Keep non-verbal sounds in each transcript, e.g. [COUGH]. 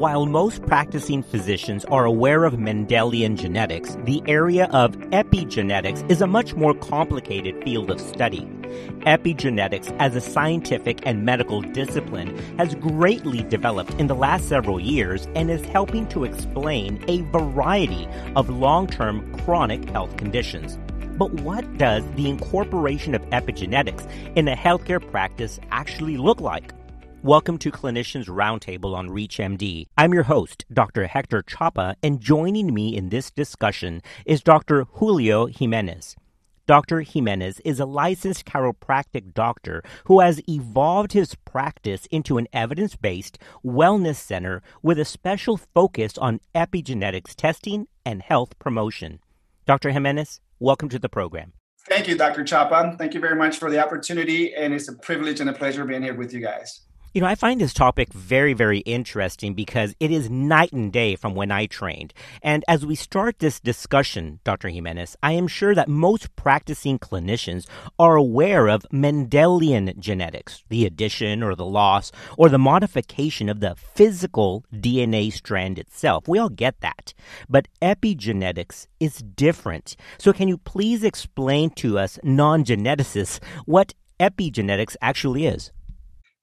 While most practicing physicians are aware of Mendelian genetics, the area of epigenetics is a much more complicated field of study. Epigenetics as a scientific and medical discipline has greatly developed in the last several years and is helping to explain a variety of long-term chronic health conditions. But what does the incorporation of epigenetics in a healthcare practice actually look like? Welcome to Clinicians Roundtable on ReachMD. I'm your host, Dr. Hector Chapa, and joining me in this discussion is Dr. Julio Jimenez. Dr. Jimenez is a licensed chiropractic doctor who has evolved his practice into an evidence based wellness center with a special focus on epigenetics testing and health promotion. Dr. Jimenez, welcome to the program. Thank you, Dr. Chapa. Thank you very much for the opportunity, and it's a privilege and a pleasure being here with you guys. You know, I find this topic very, very interesting because it is night and day from when I trained. And as we start this discussion, Dr. Jimenez, I am sure that most practicing clinicians are aware of Mendelian genetics, the addition or the loss or the modification of the physical DNA strand itself. We all get that. But epigenetics is different. So can you please explain to us non geneticists what epigenetics actually is?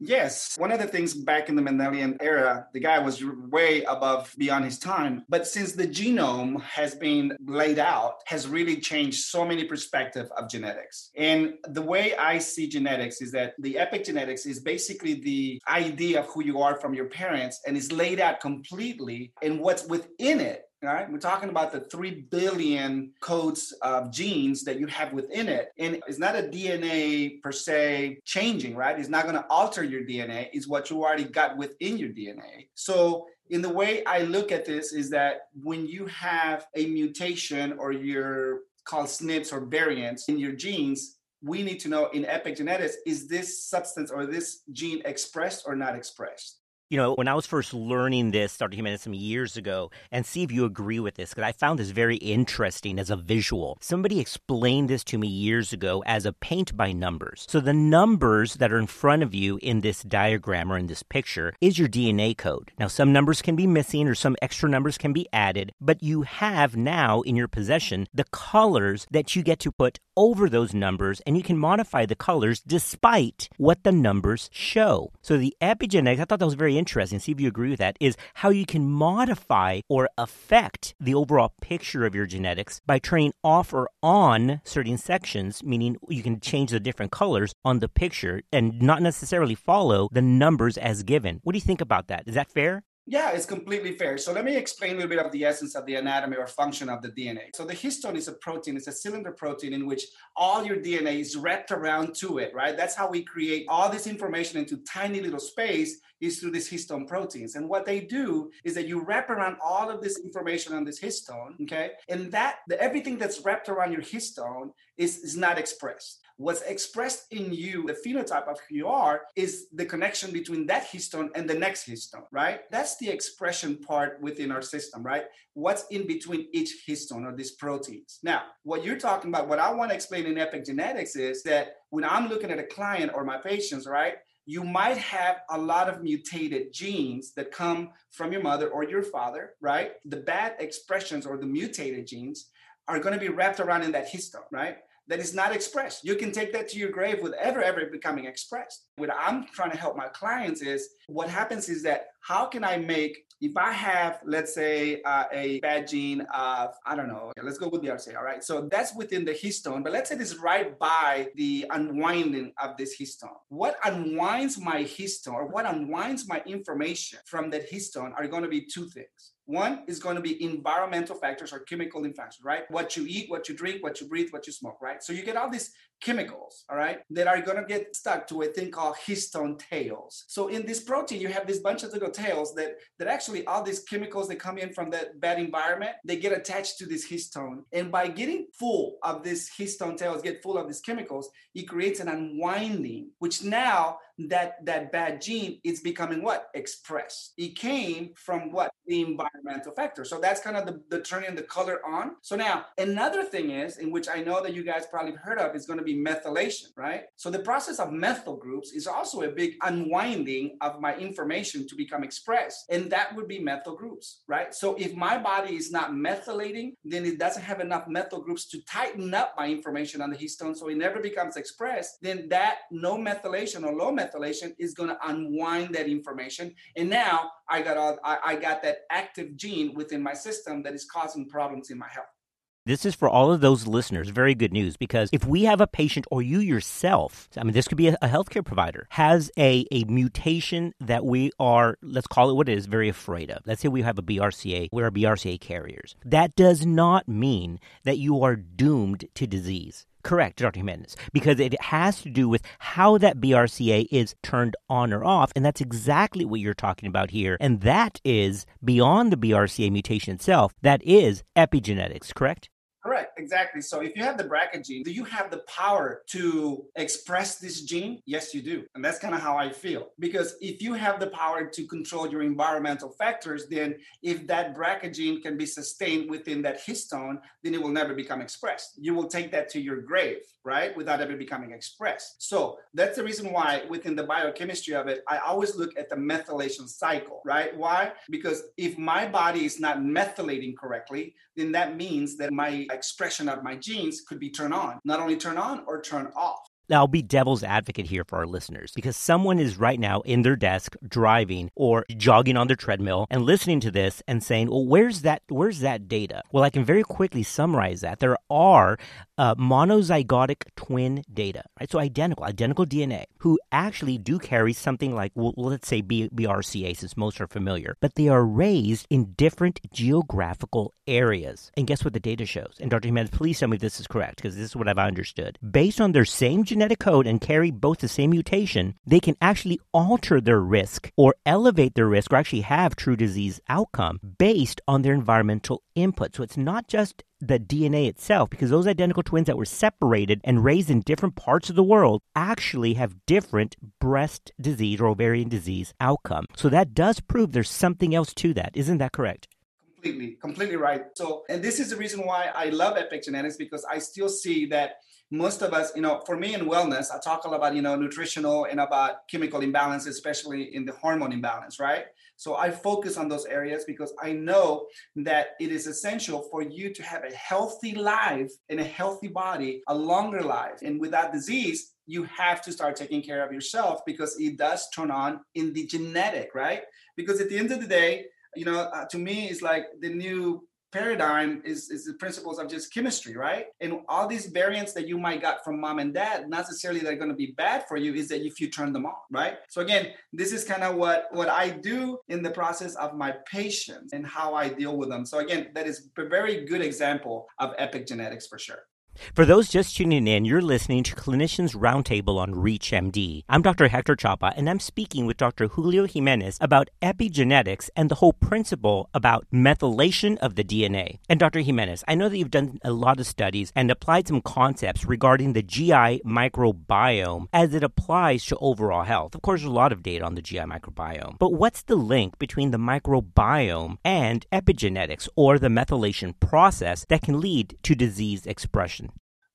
Yes. One of the things back in the Mendelian era, the guy was way above beyond his time. But since the genome has been laid out, has really changed so many perspectives of genetics. And the way I see genetics is that the epigenetics is basically the idea of who you are from your parents and is laid out completely. And what's within it right? We're talking about the 3 billion codes of genes that you have within it. And it's not a DNA per se changing, right? It's not going to alter your DNA, it's what you already got within your DNA. So, in the way I look at this, is that when you have a mutation or you're called SNPs or variants in your genes, we need to know in epigenetics is this substance or this gene expressed or not expressed? You know, when I was first learning this. Jimenez, some years ago, and see if you agree with this, because I found this very interesting as a visual. Somebody explained this to me years ago as a paint by numbers. So the numbers that are in front of you in this diagram or in this picture is your DNA code. Now, some numbers can be missing or some extra numbers can be added, but you have now in your possession the colors that you get to put over those numbers, and you can modify the colors despite what the numbers show. So the epigenetics, I thought that was very interesting, see if you agree with that, is how you can modify or affect the overall picture of your genetics by turning off or on certain sections, meaning you can change the different colors on the picture and not necessarily follow the numbers as given. What do you think about that? Is that fair? Yeah, it's completely fair. So let me explain a little bit of the essence of the anatomy or function of the DNA. So the histone is a protein, it's a cylinder protein in which all your DNA is wrapped around to it, right? That's how we create all this information into tiny little space is through these histone proteins. And what they do is that you wrap around all of this information on this histone, okay? And that the, everything that's wrapped around your histone is, is not expressed what's expressed in you, the phenotype of who you are, is the connection between that histone and the next histone, right? That's the expression part within our system, right? What's in between each histone or these proteins. Now, what you're talking about, what I want to explain in epigenetics is that when I'm looking at a client or my patients, right? you might have a lot of mutated genes that come from your mother or your father, right? The bad expressions or the mutated genes are going to be wrapped around in that histone, right? That is not expressed. You can take that to your grave with ever, ever becoming expressed. What I'm trying to help my clients is what happens is that how can I make, if I have, let's say, uh, a bad gene of, I don't know, okay, let's go with the BRCA, all right? So that's within the histone, but let's say this is right by the unwinding of this histone. What unwinds my histone or what unwinds my information from that histone are going to be two things. One is going to be environmental factors or chemical factors, right? What you eat, what you drink, what you breathe, what you smoke, right? So you get all these chemicals, all right, that are going to get stuck to a thing called histone tails. So in this protein, you have this bunch of little tails that that actually all these chemicals that come in from that bad environment, they get attached to this histone. And by getting full of this histone tails, get full of these chemicals, it creates an unwinding, which now that that bad gene is becoming what expressed it came from what the environmental factor so that's kind of the, the turning the color on so now another thing is in which i know that you guys probably heard of is going to be methylation, right? So the process of methyl groups is also a big unwinding of my information to become expressed. And that would be methyl groups, right? So if my body is not methylating, then it doesn't have enough methyl groups to tighten up my information on the histone so it never becomes expressed, then that no methylation or low methylation is going to unwind that information. And now I got all, I, I got that active gene within my system that is causing problems in my health. This is for all of those listeners. Very good news because if we have a patient or you yourself, I mean, this could be a, a, healthcare provider, has a, a mutation that we are, let's call it what it is, very afraid of. Let's say we have a BRCA, we're BRCA carriers. That does not mean that you are doomed to disease. Correct, Dr. Jimenez, because it has to do with how that BRCA is turned on or off. And that's exactly what you're talking about here. And that is beyond the BRCA mutation itself, that is epigenetics, correct? Correct, exactly. So if you have the BRCA gene, do you have the power to express this gene? Yes, you do. And that's kind of how I feel. Because if you have the power to control your environmental factors, then if that BRCA gene can be sustained within that histone, then it will never become expressed. You will take that to your grave, right? Without ever becoming expressed. So that's the reason why within the biochemistry of it, I always look at the methylation cycle, right? Why? Because if my body is not methylating correctly, then that means that my expression of my genes could be turned on, not only turn on or turn off. Now, I'll be devil's advocate here for our listeners because someone is right now in their desk driving or jogging on their treadmill and listening to this and saying, "Well, where's that? Where's that data?" Well, I can very quickly summarize that. There are uh, monozygotic twin data, right? So identical, identical DNA, who actually do carry something like, well, let's say B- BRCA, since most are familiar, but they are raised in different geographical areas. And guess what the data shows? And Dr. Jimenez, please tell me if this is correct because this is what I've understood. Based on their same genetic genetic code and carry both the same mutation, they can actually alter their risk or elevate their risk or actually have true disease outcome based on their environmental input. So it's not just the DNA itself, because those identical twins that were separated and raised in different parts of the world actually have different breast disease or ovarian disease outcome. So that does prove there's something else to that. Isn't that correct? Completely, completely right. So, and this is the reason why I love epigenetics because I still see that most of us, you know, for me in wellness, I talk a lot about, you know, nutritional and about chemical imbalance, especially in the hormone imbalance, right? So I focus on those areas because I know that it is essential for you to have a healthy life and a healthy body, a longer life. And without disease, you have to start taking care of yourself because it does turn on in the genetic, right? Because at the end of the day, you know, uh, to me, it's like the new paradigm is, is the principles of just chemistry, right? And all these variants that you might got from mom and dad, necessarily they're going to be bad for you, is that if you turn them on, right? So again, this is kind of what what I do in the process of my patients and how I deal with them. So again, that is a very good example of epigenetics for sure. For those just tuning in, you're listening to Clinicians Roundtable on ReachMD. I'm Dr. Hector Chapa, and I'm speaking with Dr. Julio Jimenez about epigenetics and the whole principle about methylation of the DNA. And Dr. Jimenez, I know that you've done a lot of studies and applied some concepts regarding the GI microbiome as it applies to overall health. Of course, there's a lot of data on the GI microbiome. But what's the link between the microbiome and epigenetics or the methylation process that can lead to disease expression?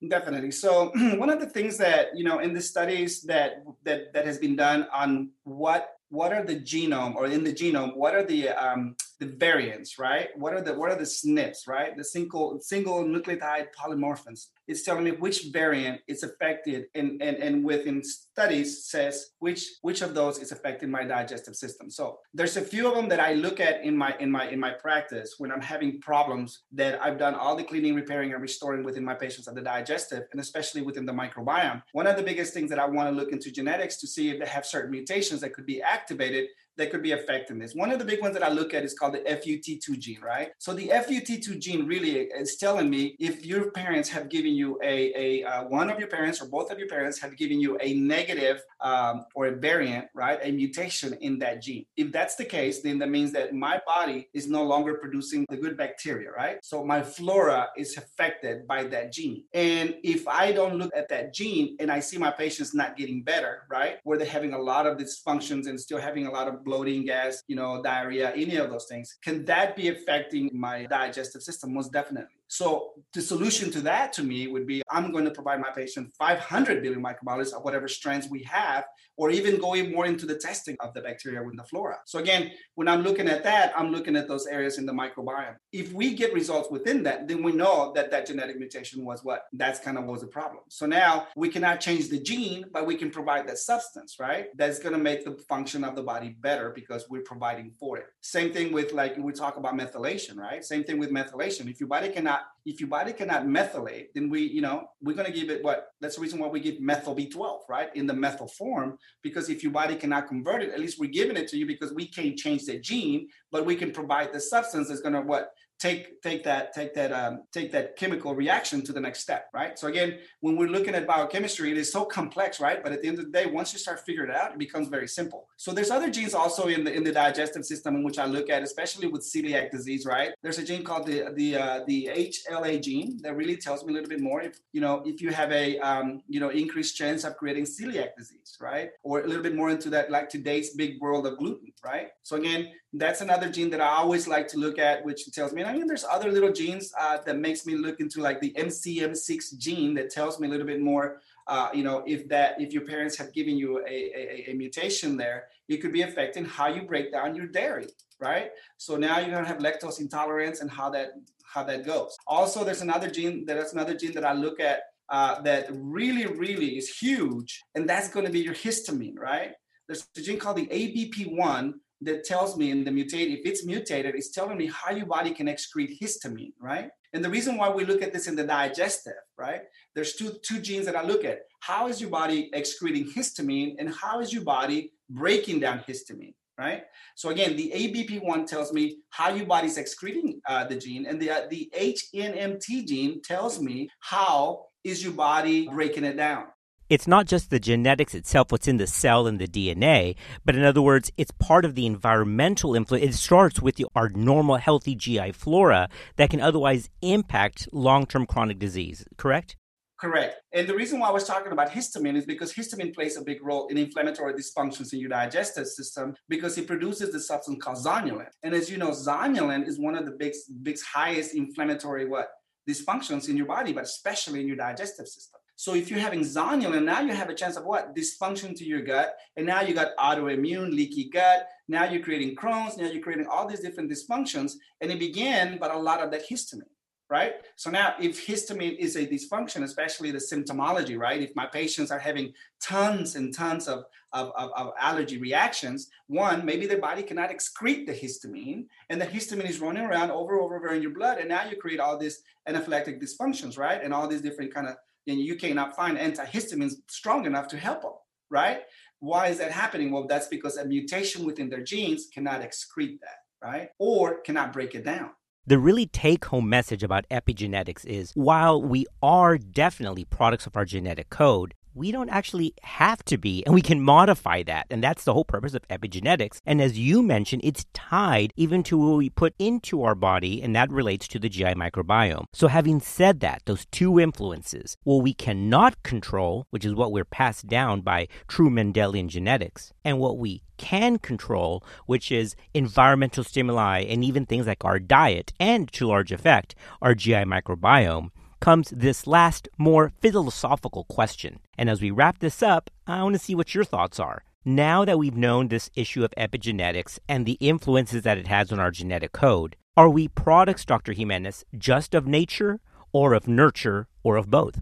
Definitely. So [CLEARS THROAT] one of the things that you know in the studies that that that has been done on what what are the genome or in the genome what are the um, the variants right? What are the what are the SNPs right? The single single nucleotide polymorphisms it's telling me which variant is affected and and and within studies says which which of those is affecting my digestive system. So there's a few of them that i look at in my in my in my practice when i'm having problems that i've done all the cleaning repairing and restoring within my patients of the digestive and especially within the microbiome. One of the biggest things that i want to look into genetics to see if they have certain mutations that could be activated that could be affecting this. One of the big ones that I look at is called the FUT2 gene, right? So the FUT2 gene really is telling me if your parents have given you a, a uh, one of your parents or both of your parents have given you a negative um, or a variant, right? A mutation in that gene. If that's the case, then that means that my body is no longer producing the good bacteria, right? So my flora is affected by that gene. And if I don't look at that gene and I see my patients not getting better, right? Where they're having a lot of dysfunctions and still having a lot of bloating, gas, you know, diarrhea, any of those things. Can that be affecting my digestive system? Most definitely. So the solution to that to me would be I'm going to provide my patient 500 billion microbiologists of whatever strands we have, or even going more into the testing of the bacteria with the flora. So again, when I'm looking at that, I'm looking at those areas in the microbiome. If we get results within that, then we know that that genetic mutation was what that's kind of was a problem. So now we cannot change the gene, but we can provide that substance, right? That's going to make the function of the body better because we're providing for it. Same thing with like we talk about methylation, right? Same thing with methylation. If your body cannot if your body cannot methylate, then we, you know, we're going to give it what that's the reason why we give methyl B12, right? In the methyl form, because if your body cannot convert it, at least we're giving it to you because we can't change the gene, but we can provide the substance that's going to what take take that take that um, take that chemical reaction to the next step right? So again when we're looking at biochemistry it is so complex right? But at the end of the day once you start figuring it out it becomes very simple. So there's other genes also in the in the digestive system in which i look at especially with celiac disease right? There's a gene called the the uh, the hla gene that really tells me a little bit more if you know if you have a um, you know increased chance of creating celiac disease right? Or a little bit more into that like today's big world of gluten right? So again that's another gene that I always like to look at, which tells me. And I mean, there's other little genes uh, that makes me look into like the MCM6 gene that tells me a little bit more. Uh, you know, if that if your parents have given you a, a, a mutation there, it could be affecting how you break down your dairy, right? So now you're gonna have lactose intolerance and how that how that goes. Also, there's another gene. That's another gene that I look at uh, that really, really is huge, and that's to be your histamine, right? There's a gene called the ABP1 that tells me in the mutate, if it's mutated, it's telling me how your body can excrete histamine, right? And the reason why we look at this in the digestive, right? There's two, two genes that I look at. How is your body excreting histamine and how is your body breaking down histamine, right? So again, the ABP1 tells me how your body's excreting uh, the gene and the, uh, the HNMT gene tells me how is your body breaking it down it's not just the genetics itself, what's in the cell and the DNA, but in other words, it's part of the environmental influence. It starts with the, our normal, healthy GI flora that can otherwise impact long term chronic disease, correct? Correct. And the reason why I was talking about histamine is because histamine plays a big role in inflammatory dysfunctions in your digestive system because it produces the substance called zonulin. And as you know, zonulin is one of the big, big highest inflammatory what dysfunctions in your body, but especially in your digestive system. So if you're having zonulin, now you have a chance of what? Dysfunction to your gut. And now you got autoimmune, leaky gut. Now you're creating Crohn's. Now you're creating all these different dysfunctions. And it began, but a lot of that histamine, right? So now if histamine is a dysfunction, especially the symptomology, right? If my patients are having tons and tons of, of, of, of allergy reactions, one, maybe their body cannot excrete the histamine. And the histamine is running around over, over, over in your blood. And now you create all these anaphylactic dysfunctions, right? And all these different kind of then you cannot find antihistamines strong enough to help them, right? Why is that happening? Well, that's because a mutation within their genes cannot excrete that, right? Or cannot break it down. The really take home message about epigenetics is while we are definitely products of our genetic code, we don't actually have to be, and we can modify that. And that's the whole purpose of epigenetics. And as you mentioned, it's tied even to what we put into our body, and that relates to the GI microbiome. So, having said that, those two influences, what we cannot control, which is what we're passed down by true Mendelian genetics, and what we can control, which is environmental stimuli and even things like our diet, and to large effect, our GI microbiome comes this last, more philosophical question. And as we wrap this up, I want to see what your thoughts are. Now that we've known this issue of epigenetics and the influences that it has on our genetic code, are we products, Dr. Jimenez, just of nature or of nurture or of both?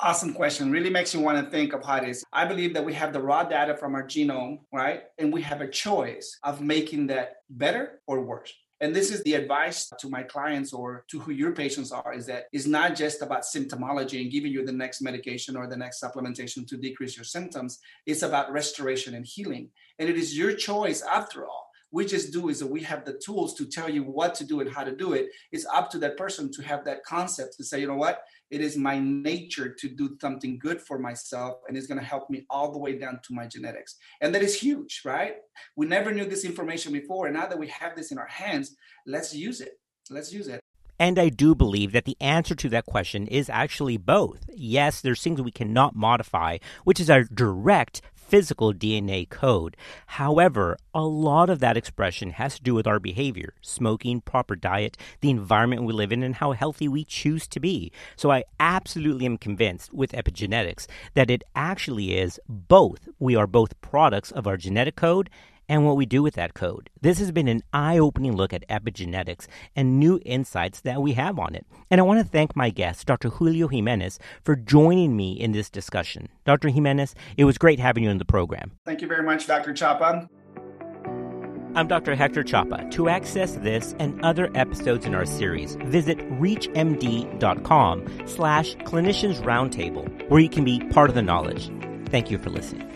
Awesome question. Really makes you want to think of how it is. I believe that we have the raw data from our genome, right? And we have a choice of making that better or worse. And this is the advice to my clients or to who your patients are is that it's not just about symptomology and giving you the next medication or the next supplementation to decrease your symptoms. It's about restoration and healing. And it is your choice after all we just do is that we have the tools to tell you what to do and how to do it. It's up to that person to have that concept to say, you know what, it is my nature to do something good for myself and it's going to help me all the way down to my genetics. And that is huge right? We never knew this information before and now that we have this in our hands let's use it. Let's use it. And I do believe that the answer to that question is actually both. Yes, there's things we cannot modify, which is our direct physical DNA code. However, a lot of that expression has to do with our behavior, smoking, proper diet, the environment we live in, and how healthy we choose to be. So I absolutely am convinced with epigenetics that it actually is both. We are both products of our genetic code and what we do with that code. This has been an eye opening look at epigenetics and new insights that we have on it. And I want to thank my guest, Dr. Julio Jimenez, for joining me in this discussion. Dr. Jimenez, it was great having you in the program. Thank you very much, Dr. Chapa. I'm Dr. Hector Chapa. To access this and other episodes in our series, visit reachmd.com slash clinicians roundtable, where you can be part of the knowledge. Thank you for listening.